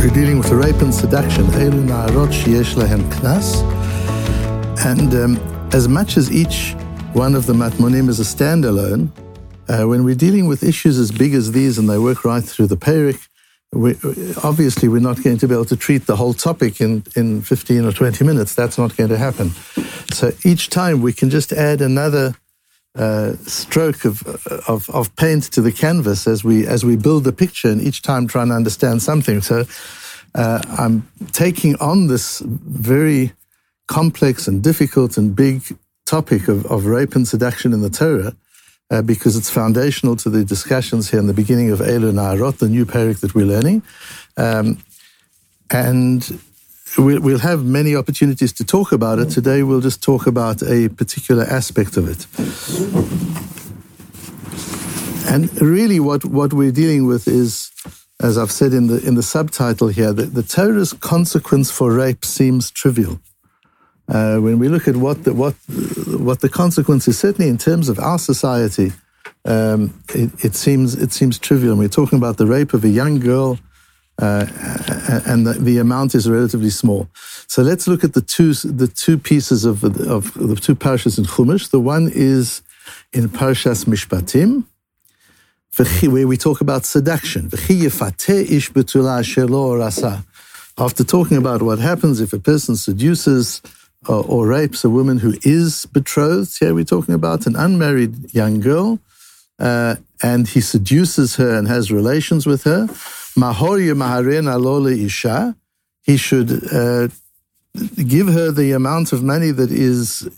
We're dealing with rape and seduction. And um, as much as each one of the matmonim is a standalone, uh, when we're dealing with issues as big as these and they work right through the Perik, we, obviously we're not going to be able to treat the whole topic in, in 15 or 20 minutes. That's not going to happen. So each time we can just add another uh, stroke of, of, of paint to the canvas as we as we build the picture, and each time trying to understand something. So uh, I'm taking on this very complex and difficult and big topic of, of rape and seduction in the Torah. Uh, because it's foundational to the discussions here in the beginning of Elu Na'arot, the new parak that we're learning. Um, and we'll have many opportunities to talk about it. Today, we'll just talk about a particular aspect of it. And really, what, what we're dealing with is, as I've said in the in the subtitle here, that the Torah's consequence for rape seems trivial. Uh, when we look at what the what what the consequence is, certainly in terms of our society, um, it, it, seems it seems trivial. And we're talking about the rape of a young girl uh, and the, the, amount is relatively small. So let's look at the two the two pieces of, of, the two parashas in Chumash. The one is in Parashas Mishpatim, where we talk about seduction. After talking about what happens if a person seduces or, or rapes a woman who is betrothed, here we're talking about an unmarried young girl, uh, and he seduces her and has relations with her. Mahor Maharen Alole Isha, he should uh, give her the amount of money that is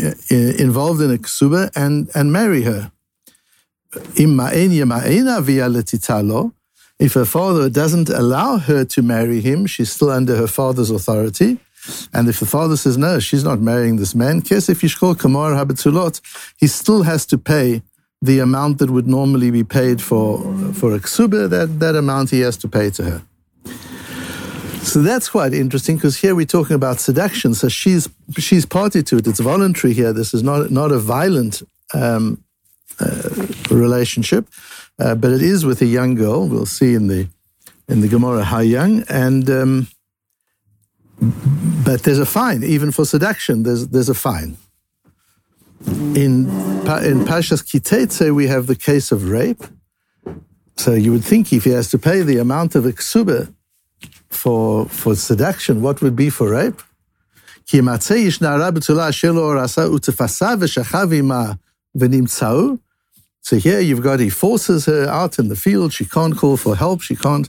uh, involved in a ksuba and, and marry her. If her father doesn't allow her to marry him, she's still under her father's authority. And if the father says, no, she's not marrying this man, Kesef Yishkol Kamar Habetulot, he still has to pay the amount that would normally be paid for, for a ksuba, that, that amount he has to pay to her. So that's quite interesting because here we're talking about seduction. So she's she's party to it. It's voluntary here. This is not not a violent um, uh, relationship, uh, but it is with a young girl. We'll see in the in the Gemara how young. And um, but there's a fine even for seduction. There's there's a fine. In in Pashas Kitetse, we have the case of rape. So you would think if he has to pay the amount of ksuba for for seduction, what would be for rape? So here you've got he forces her out in the field. She can't call for help. She can't.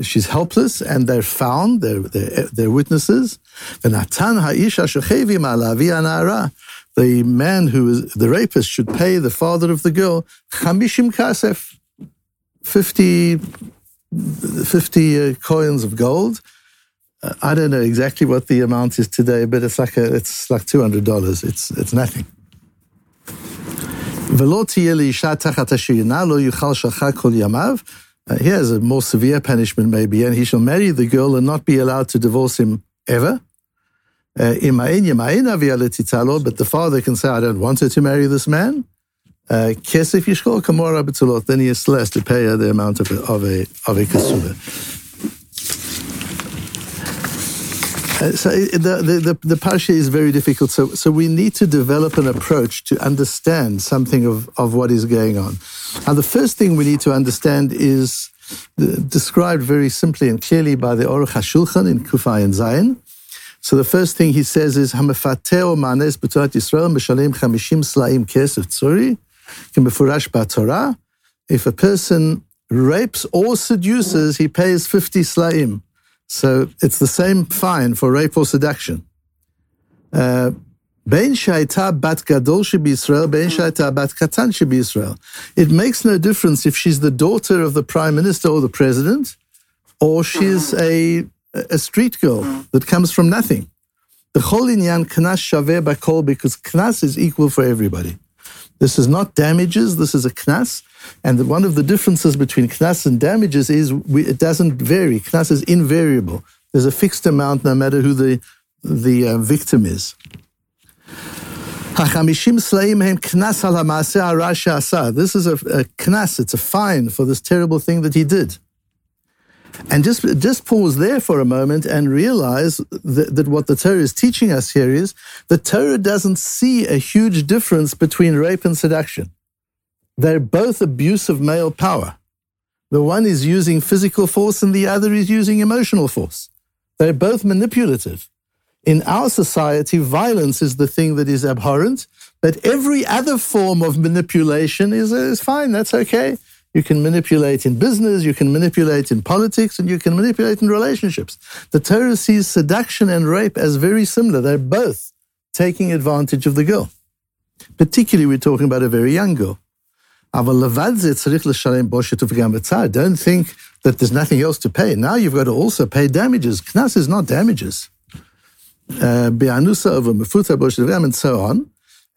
She's helpless, and they're found. They're they're, they're witnesses the man who is the rapist should pay the father of the girl chamishim kasef, 50, 50 uh, coins of gold. Uh, I don't know exactly what the amount is today, but it's like a, it's like two hundred dollars. It's it's nothing. Uh, here's a more severe punishment, maybe, and he shall marry the girl and not be allowed to divorce him ever. Uh, but the father can say, I don't want her to marry this man. Uh, Kesef Yishkol then he still has to pay her the amount of a, of a, of a. Uh, so the, the, the, the parsha is very difficult. So, so we need to develop an approach to understand something of, of what is going on. And the first thing we need to understand is described very simply and clearly by the Aruch HaShulchan in Kuf Ayin Zayin. So the first thing he says is, Hamafateo manes b'torat Yisrael mishalem chamishim slaim kesef tzuri, k'mefurash b'torah. If a person rapes or seduces, he pays 50 slaim. So it's the same fine for rape or seduction. Uh, Ben shaita bat gadol Israel, ben shaita bat katan Israel. It makes no difference if she's the daughter of the prime minister or the president, or she's a a street girl that comes from nothing. The whole inyan knas shaveh bakol because knas is equal for everybody. This is not damages, this is a knas. And one of the differences between knas and damages is we, it doesn't vary. Knas is invariable. There's a fixed amount no matter who the, the uh, victim is. This is a, a knas, it's a fine for this terrible thing that he did. And just, just pause there for a moment and realize that, that what the Torah is teaching us here is the Torah doesn't see a huge difference between rape and seduction. They're both abuse of male power. The one is using physical force and the other is using emotional force. They're both manipulative. In our society, violence is the thing that is abhorrent, but every other form of manipulation is, is fine. That's okay. You can manipulate in business, you can manipulate in politics, and you can manipulate in relationships. The Torah sees seduction and rape as very similar. They're both taking advantage of the girl. Particularly, we're talking about a very young girl. Don't think that there's nothing else to pay. Now you've got to also pay damages. Knas is not damages. Uh, and so on.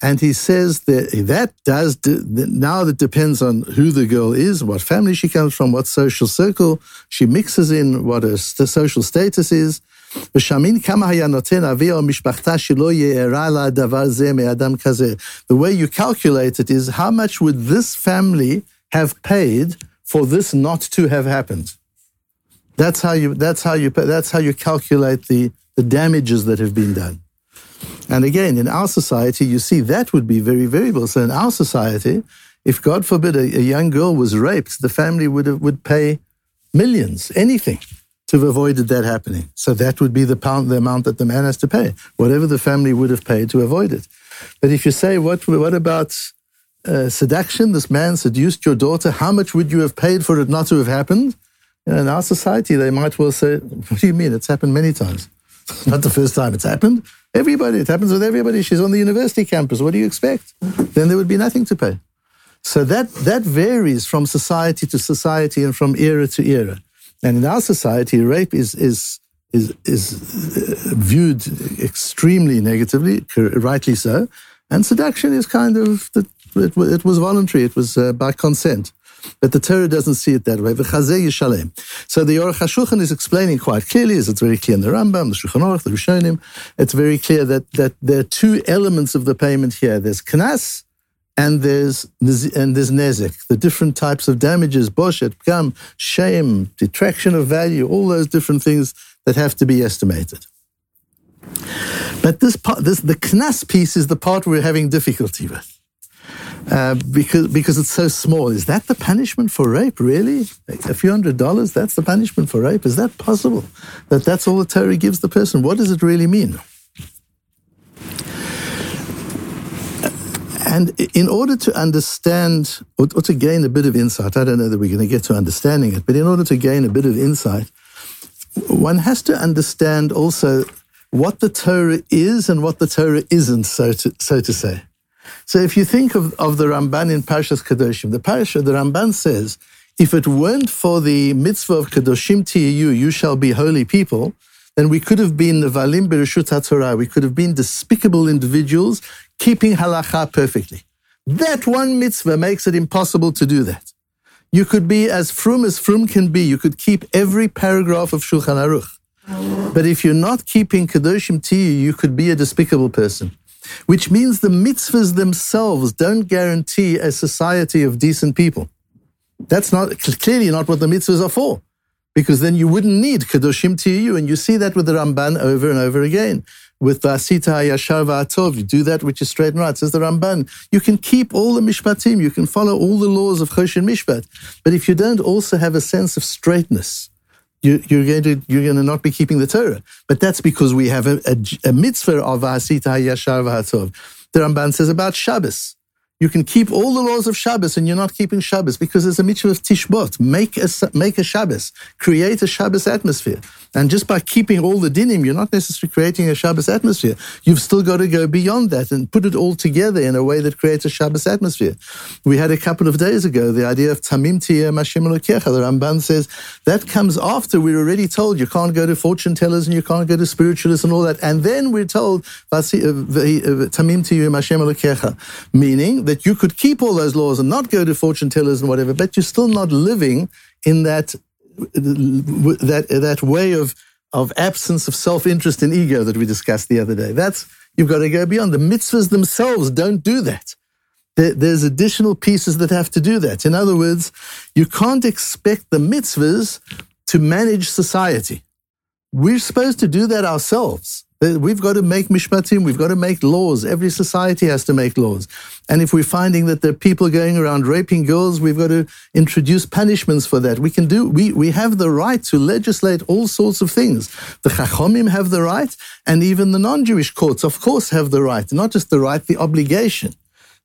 And he says that that does, now that depends on who the girl is, what family she comes from, what social circle she mixes in, what her social status is. The way you calculate it is how much would this family have paid for this not to have happened? That's how you, that's how you, that's how you calculate the, the damages that have been done. And again, in our society, you see that would be very variable. So in our society, if God forbid a, a young girl was raped, the family would have, would pay millions, anything, to have avoided that happening. So that would be the pound, the amount that the man has to pay, whatever the family would have paid to avoid it. But if you say, what, what about uh, seduction? This man seduced your daughter. How much would you have paid for it not to have happened? in our society, they might well say, what do you mean? It's happened many times. not the first time it's happened. Everybody, it happens with everybody. She's on the university campus. What do you expect? Then there would be nothing to pay. So that, that varies from society to society and from era to era. And in our society, rape is, is, is, is uh, viewed extremely negatively, rightly so. And seduction is kind of, it, it was voluntary, it was uh, by consent. But the Torah doesn't see it that way. So the Aruch HaShulchan is explaining quite clearly, as it's very clear in the Rambam, the Shulchan Aruch, the Rishonim, it's very clear that, that there are two elements of the payment here. There's knas and there's and there's nezek, the different types of damages, boshet, pgam, shame, detraction of value, all those different things that have to be estimated. But this part, this, the knas piece is the part we're having difficulty with. Uh, because because it's so small. Is that the punishment for rape? Really, a few hundred dollars? That's the punishment for rape? Is that possible? That that's all the Torah gives the person? What does it really mean? And in order to understand or, or to gain a bit of insight, I don't know that we're going to get to understanding it, but in order to gain a bit of insight, one has to understand also what the Torah is and what the Torah isn't, so to, so to say. So if you think of, of the Ramban in Parshas Kedoshim, the Parsha, the Ramban says, if it weren't for the mitzvah of Kedoshim Tiyu, you shall be holy people, then we could have been Nevalim Bereshut HaTorah. We could have been despicable individuals keeping halacha perfectly. That one mitzvah makes it impossible to do that. You could be as frum as frum can be. You could keep every paragraph of Shulchan Aruch. But if you're not keeping Kedoshim Tiyu, you could be a despicable person which means the mitzvahs themselves don't guarantee a society of decent people. That's not clearly not what the mitzvahs are for, because then you wouldn't need kadoshim you, and you see that with the Ramban over and over again. With Vasita Yashar Va'atov, you do that which is straight and right. Says the Ramban, you can keep all the mishpatim, you can follow all the laws of Choshen Mishpat, but if you don't also have a sense of straightness, you, are going to you're going to not be keeping the Torah. But that's because we have a, a, a mitzvah of V'asita Yashar V'hatov. The Ramban says about Shabbos. You can keep all the laws of Shabbos and you're not keeping Shabbos because there's a mitzvah of Tishbot. Make a, make a Shabbos. Create a Shabbos atmosphere. And just by keeping all the dinim, you're not necessarily creating a Shabbos atmosphere. You've still got to go beyond that and put it all together in a way that creates a Shabbos atmosphere. We had a couple of days ago the idea of Tamim Tiyeh Mashim The Ramban says that comes after we're already told you can't go to fortune tellers and you can't go to spiritualists and all that. And then we're told uh, uh, Tamim Tiyeh Mashim meaning that you could keep all those laws and not go to fortune tellers and whatever, but you're still not living in that that that way of of absence of self interest and ego that we discussed the other day. That's you've got to go beyond. The mitzvahs themselves don't do that. There, there's additional pieces that have to do that. In other words, you can't expect the mitzvahs to manage society. We're supposed to do that ourselves. Uh, we've got to make mishpatim, we've got to make laws. Every society has to make laws. And if we're finding that there are people going around raping girls, we've got to introduce punishments for that. We can do, we, we have the right to legislate all sorts of things. The Chachomim have the right, and even the non-Jewish courts, of course, have the right. Not just the right, the obligation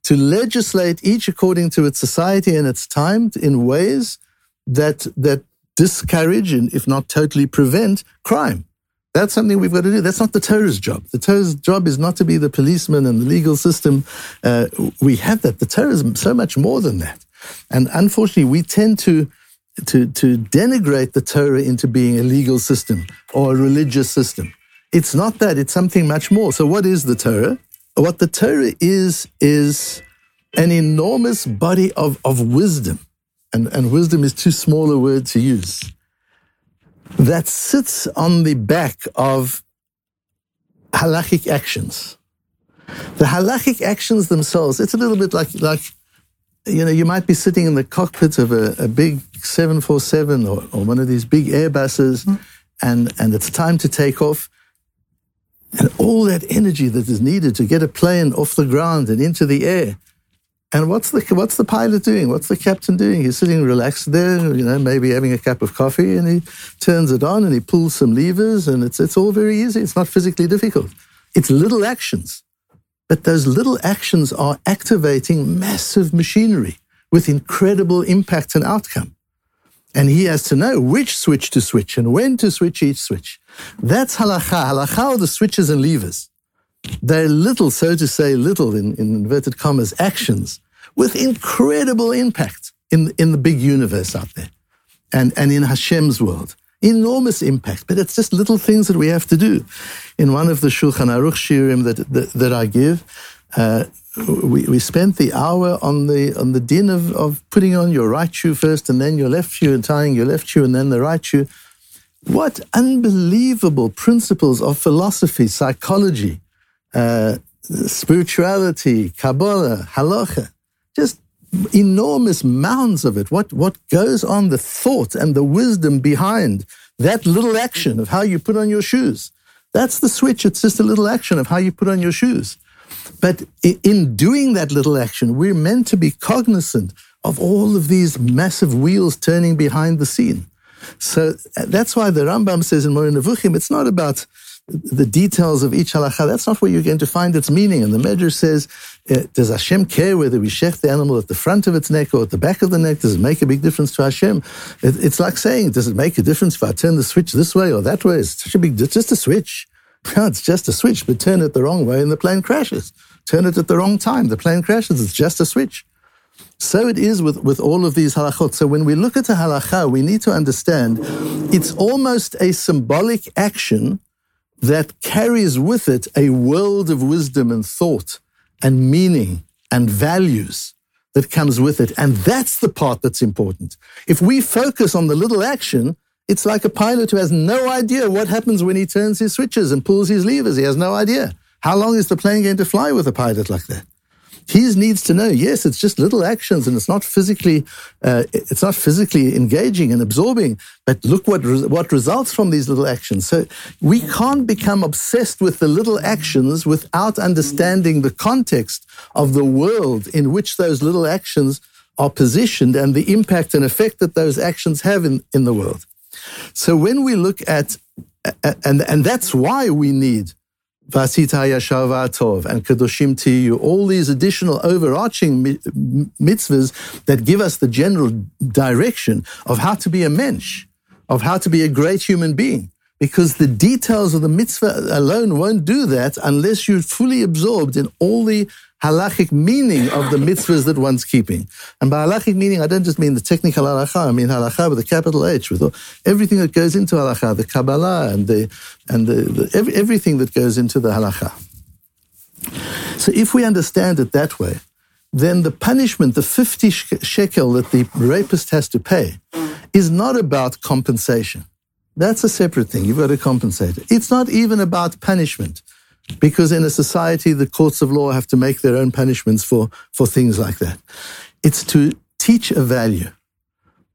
to legislate each according to its society and its time in ways that, that discourage and if not totally prevent crime. That's something we've got to do. That's not the Torah's job. The Torah's job is not to be the policeman and the legal system. Uh, we have that. The Torah is so much more than that. And unfortunately, we tend to, to, to denigrate the Torah into being a legal system or a religious system. It's not that. It's something much more. So what is the Torah? What the Torah is, is an enormous body of, of wisdom. And, and wisdom is too small a word to use that sits on the back of halachic actions. The halachic actions themselves, it's a little bit like, like you know, you might be sitting in the cockpit of a, a big 747 or, or one of these big Airbuses, mm. and, and it's time to take off. And all that energy that is needed to get a plane off the ground and into the air and what's the what's the pilot doing? What's the captain doing? He's sitting relaxed there, you know, maybe having a cup of coffee, and he turns it on and he pulls some levers, and it's it's all very easy. It's not physically difficult. It's little actions, but those little actions are activating massive machinery with incredible impact and outcome. And he has to know which switch to switch and when to switch each switch. That's halacha. Halacha are the switches and levers. They're little, so to say, little in, in inverted commas, actions with incredible impact in, in the big universe out there and, and in Hashem's world. Enormous impact, but it's just little things that we have to do. In one of the Shulchan Aruch shiurim that, that, that I give, uh, we, we spent the hour on the on the din of, of putting on your right shoe first and then your left shoe and tying your left shoe and then the right shoe. What unbelievable principles of philosophy, psychology, uh, spirituality, Kabbalah, halacha, just enormous mounds of it. What, what goes on, the thought and the wisdom behind that little action of how you put on your shoes. That's the switch. It's just a little action of how you put on your shoes. But in doing that little action, we're meant to be cognizant of all of these massive wheels turning behind the scene. So uh, that's why the Rambam says in Nevuchim, it's not about the details of each halacha, that's not where you're going to find its meaning. And the Medrash says, uh, does Hashem care whether we shech the animal at the front of its neck or at the back of the neck? Does it make a big difference to Hashem? It, it's like saying, does it make a difference if I turn the switch this way or that way? It's such a big, it's just a switch. it's just a switch, but turn it the wrong way and the plane crashes. Turn it at the wrong time, the plane crashes. It's just a switch. So it is with, with all of these halachot. So when we look at a halacha, we need to understand it's almost a symbolic action that carries with it a world of wisdom and thought and meaning and values that comes with it. And that's the part that's important. If we focus on the little action, it's like a pilot who has no idea what happens when he turns his switches and pulls his levers. He has no idea. How long is the plane going to fly with a pilot like that? He needs to know, yes, it's just little actions and it's not physically, uh, it's not physically engaging and absorbing, but look what, what results from these little actions. So we can't become obsessed with the little actions without understanding the context of the world in which those little actions are positioned and the impact and effect that those actions have in, in the world. So when we look at, and, and that's why we need Vasita Yashar Va'atov and Kadoshim Tiyu, all these additional overarching mitzvahs that give us the general direction of how to be a mensch, of how to be a great human being. Because the details of the mitzvah alone won't do that unless you're fully absorbed in all the halachic meaning of the mitzvahs that one's keeping. And by halachic meaning, I don't just mean the technical halacha, I mean halacha with a capital H, with everything that goes into halacha, the Kabbalah and the, and the, the every, everything that goes into the halacha. So if we understand it that way, then the punishment, the 50 shekel that the rapist has to pay, is not about compensation. That's a separate thing. You've got to compensate it. It's not even about punishment because in a society, the courts of law have to make their own punishments for, for things like that. It's to teach a value,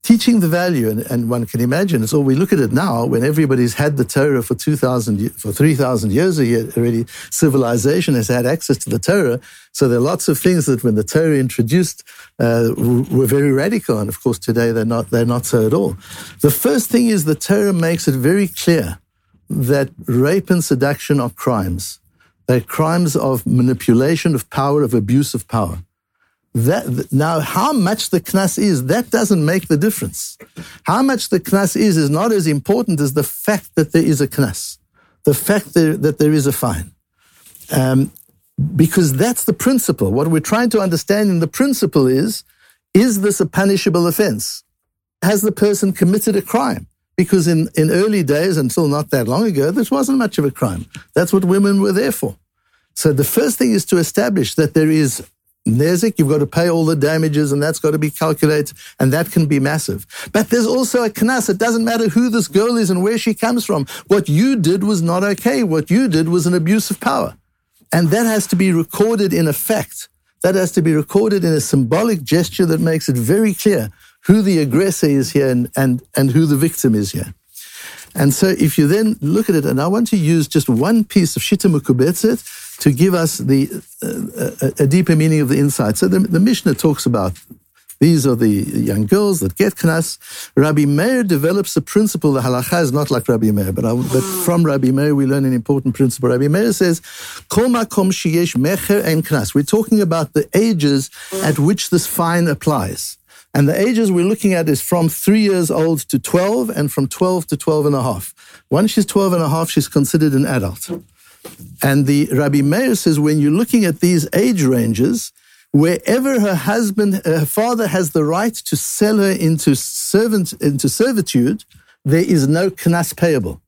teaching the value, and, and, one can imagine. It's all we look at it now when everybody's had the Torah for two thousand, for three thousand years already. Civilization has had access to the Torah, so there are lots of things that when the Torah introduced uh, were very radical, and of course today they're not. They're not so at all. The first thing is the Torah makes it very clear that rape and seduction are crimes. They're crimes of manipulation of power, of abuse of power. That, now, how much the knas is, that doesn't make the difference. How much the knas is is not as important as the fact that there is a knas, the fact that, that there is a fine. Um, because that's the principle. What we're trying to understand in the principle is, is this a punishable offense? Has the person committed a crime? Because in, in early days, until not that long ago, this wasn't much of a crime. That's what women were there for. So the first thing is to establish that there is Nezik, you've got to pay all the damages and that's got to be calculated and that can be massive. But there's also a knas. It doesn't matter who this girl is and where she comes from. What you did was not okay. What you did was an abuse of power. And that has to be recorded in a fact. That has to be recorded in a symbolic gesture that makes it very clear who the aggressor is here and, and, and who the victim is here. And so if you then look at it, and I want to use just one piece of Shita Mukubetzet to give us the uh, a, a, deeper meaning of the insight. So the, the Mishnah talks about these are the young girls that get knas. Rabbi Meir develops a principle. The halacha is not like Rabbi Meir, but, I, but from Rabbi Meir we learn an important principle. Rabbi Meir says, "Kol makom sheyesh mecher ein knas." We're talking about the ages at which this fine applies. And the ages we're looking at is from three years old to 12 and from 12 to 12 and a half. Once she's 12 and a half, she's considered an adult. And the Rabbi Meir says when you're looking at these age ranges, wherever her husband, her father has the right to sell her into servant, into servitude, there is no knas payable.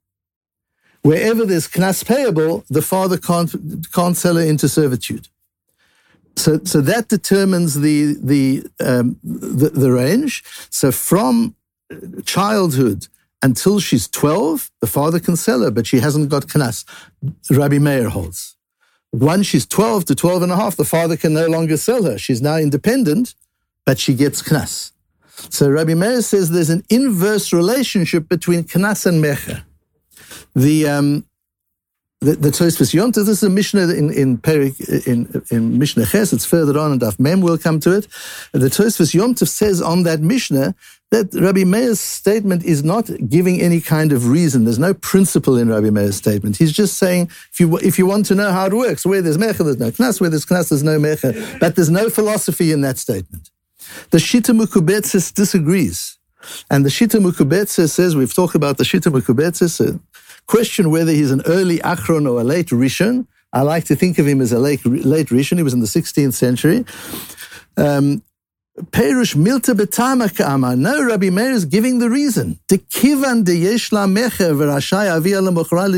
Wherever there's knas payable, the father can't, can't sell her into servitude. So, so that determines the the, um, the the range. So from childhood until she's 12, the father can sell her, but she hasn't got knas. Rabbi Meir holds. Once she's 12 to 12 and a half, the father can no longer sell her. She's now independent, but she gets knas. So Rabbi Meir says there's an inverse relationship between knas and mecher. The um, the, the Tosfos Yom this is a Mishnah in in Perik, in in Mishnah Ches. It's further on, and Daf Mem will come to it. The Tosfos Yom Tov says on that Mishnah that Rabbi Meir's statement is not giving any kind of reason. There's no principle in Rabbi Meir's statement. He's just saying if you if you want to know how it works, where there's mecha, there's no knas. Where there's knas, there's no mecha. But there's no philosophy in that statement. The Shita Mukubetzis disagrees. And the Shita Mukubetzis says, we've talked about the Shita Mukubetzis, uh, question whether he's an early Achron or a late Rishon. I like to think of him as a late, late Rishon. He was in the 16th century. Um, Perush milta betama. No, Rabbi Meir is giving the reason. Tekivan de yesh mecher v'rashai avia lemochra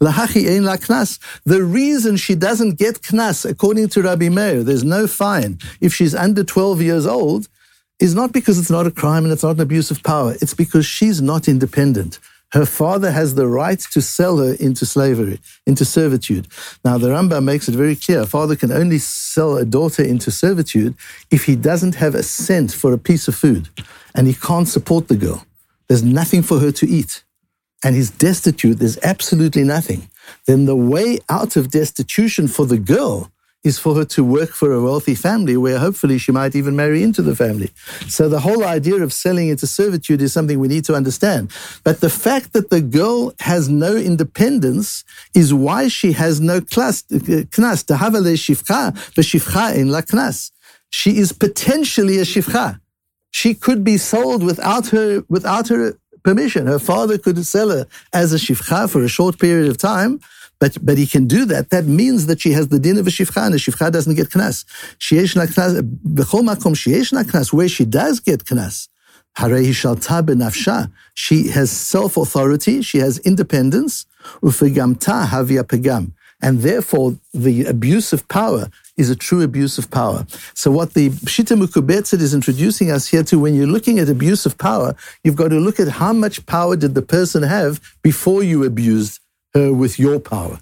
lahachi ein la knas. The reason she doesn't get knas, according to Rabbi Meir, there's no fine if she's under 12 years old, is not because it's not a crime and it's not an abuse of power. It's because she's not independent her father has the right to sell her into slavery, into servitude. Now, the Rambam makes it very clear a father can only sell a daughter into servitude if he doesn't have a cent for a piece of food and he can't support the girl. There's nothing for her to eat. And he's destitute, there's absolutely nothing. Then the way out of destitution for the girl is for her to work for a wealthy family where hopefully she might even marry into the family. So the whole idea of selling into servitude is something we need to understand. But the fact that the girl has no independence is why she has no knas. shifcha in la knas. She is potentially a shifcha. She could be sold without her, without her permission. Her father could sell her as a shifcha for a short period of time but, but he can do that. That means that she has the din of a shifcha, and a shifcha doesn't get knas. Sheyesh na knas, b'chol makom sheyesh na knas, where she does get knas, harei shalta benafsha. She has self-authority, she has independence, havia pegam. And therefore, the abuse of power is a true abuse of power. So what the Pshita Mukubetzet is introducing us here to, when you're looking at abuse of power, you've got to look at how much power did the person have before you abused her with your power.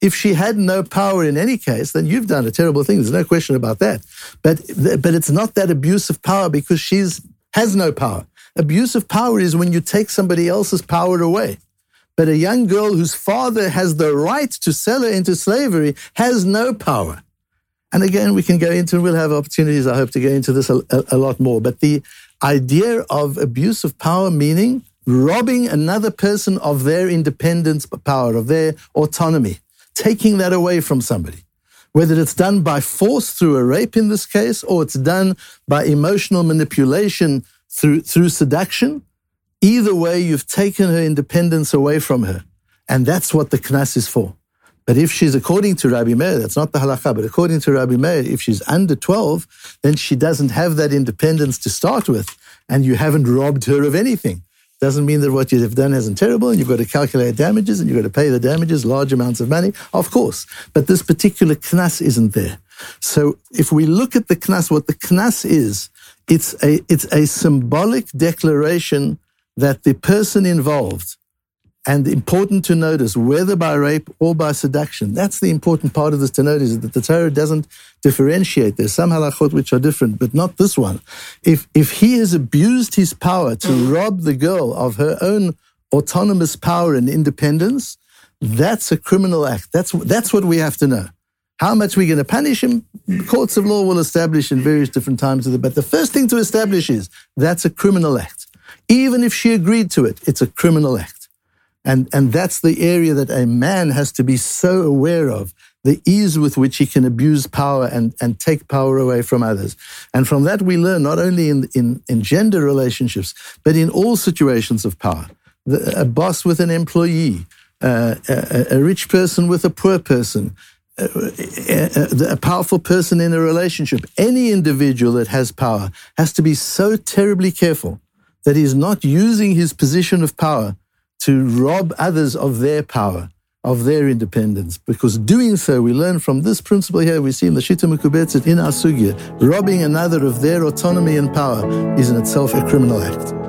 If she had no power in any case, then you've done a terrible thing. There's no question about that. But, but it's not that abuse of power because she's has no power. Abuse of power is when you take somebody else's power away. But a young girl whose father has the right to sell her into slavery has no power. And again, we can go into, we'll have opportunities, I hope, to go into this a, a, a lot more. But the idea of abuse of power meaning robbing another person of their independence power, of their autonomy, taking that away from somebody. Whether it's done by force through a rape in this case, or it's done by emotional manipulation through, through seduction, either way, you've taken her independence away from her. And that's what the knas is for. But if she's according to Rabbi Meir, that's not the halacha, but according to Rabbi Meir, if she's under 12, then she doesn't have that independence to start with, and you haven't robbed her of anything. Doesn't mean that what you have done isn't terrible, and you've got to calculate damages, and you've got to pay the damages, large amounts of money, of course. But this particular knas isn't there. So if we look at the knas, what the knas is, it's a, it's a symbolic declaration that the person involved and important to notice, whether by rape or by seduction, that's the important part of this to notice, that the Torah doesn't differentiate. There's some halachot which are different, but not this one. If, if he has abused his power to rob the girl of her own autonomous power and independence, that's a criminal act. That's, that's what we have to know. How much we're going to punish him, courts of law will establish in various different times. of the. But the first thing to establish is that's a criminal act. Even if she agreed to it, it's a criminal act. And, and that's the area that a man has to be so aware of the ease with which he can abuse power and, and take power away from others. And from that, we learn not only in, in, in gender relationships, but in all situations of power. The, a boss with an employee, uh, a, a, rich person with a poor person, a, a, a powerful person in a relationship. Any individual that has power has to be so terribly careful that he's not using his position of power to rob others of their power, of their independence. Because doing so, we learn from this principle here, we see in the Shita Mekubetzet in our Sugya, robbing another of their autonomy and power is in itself a criminal act.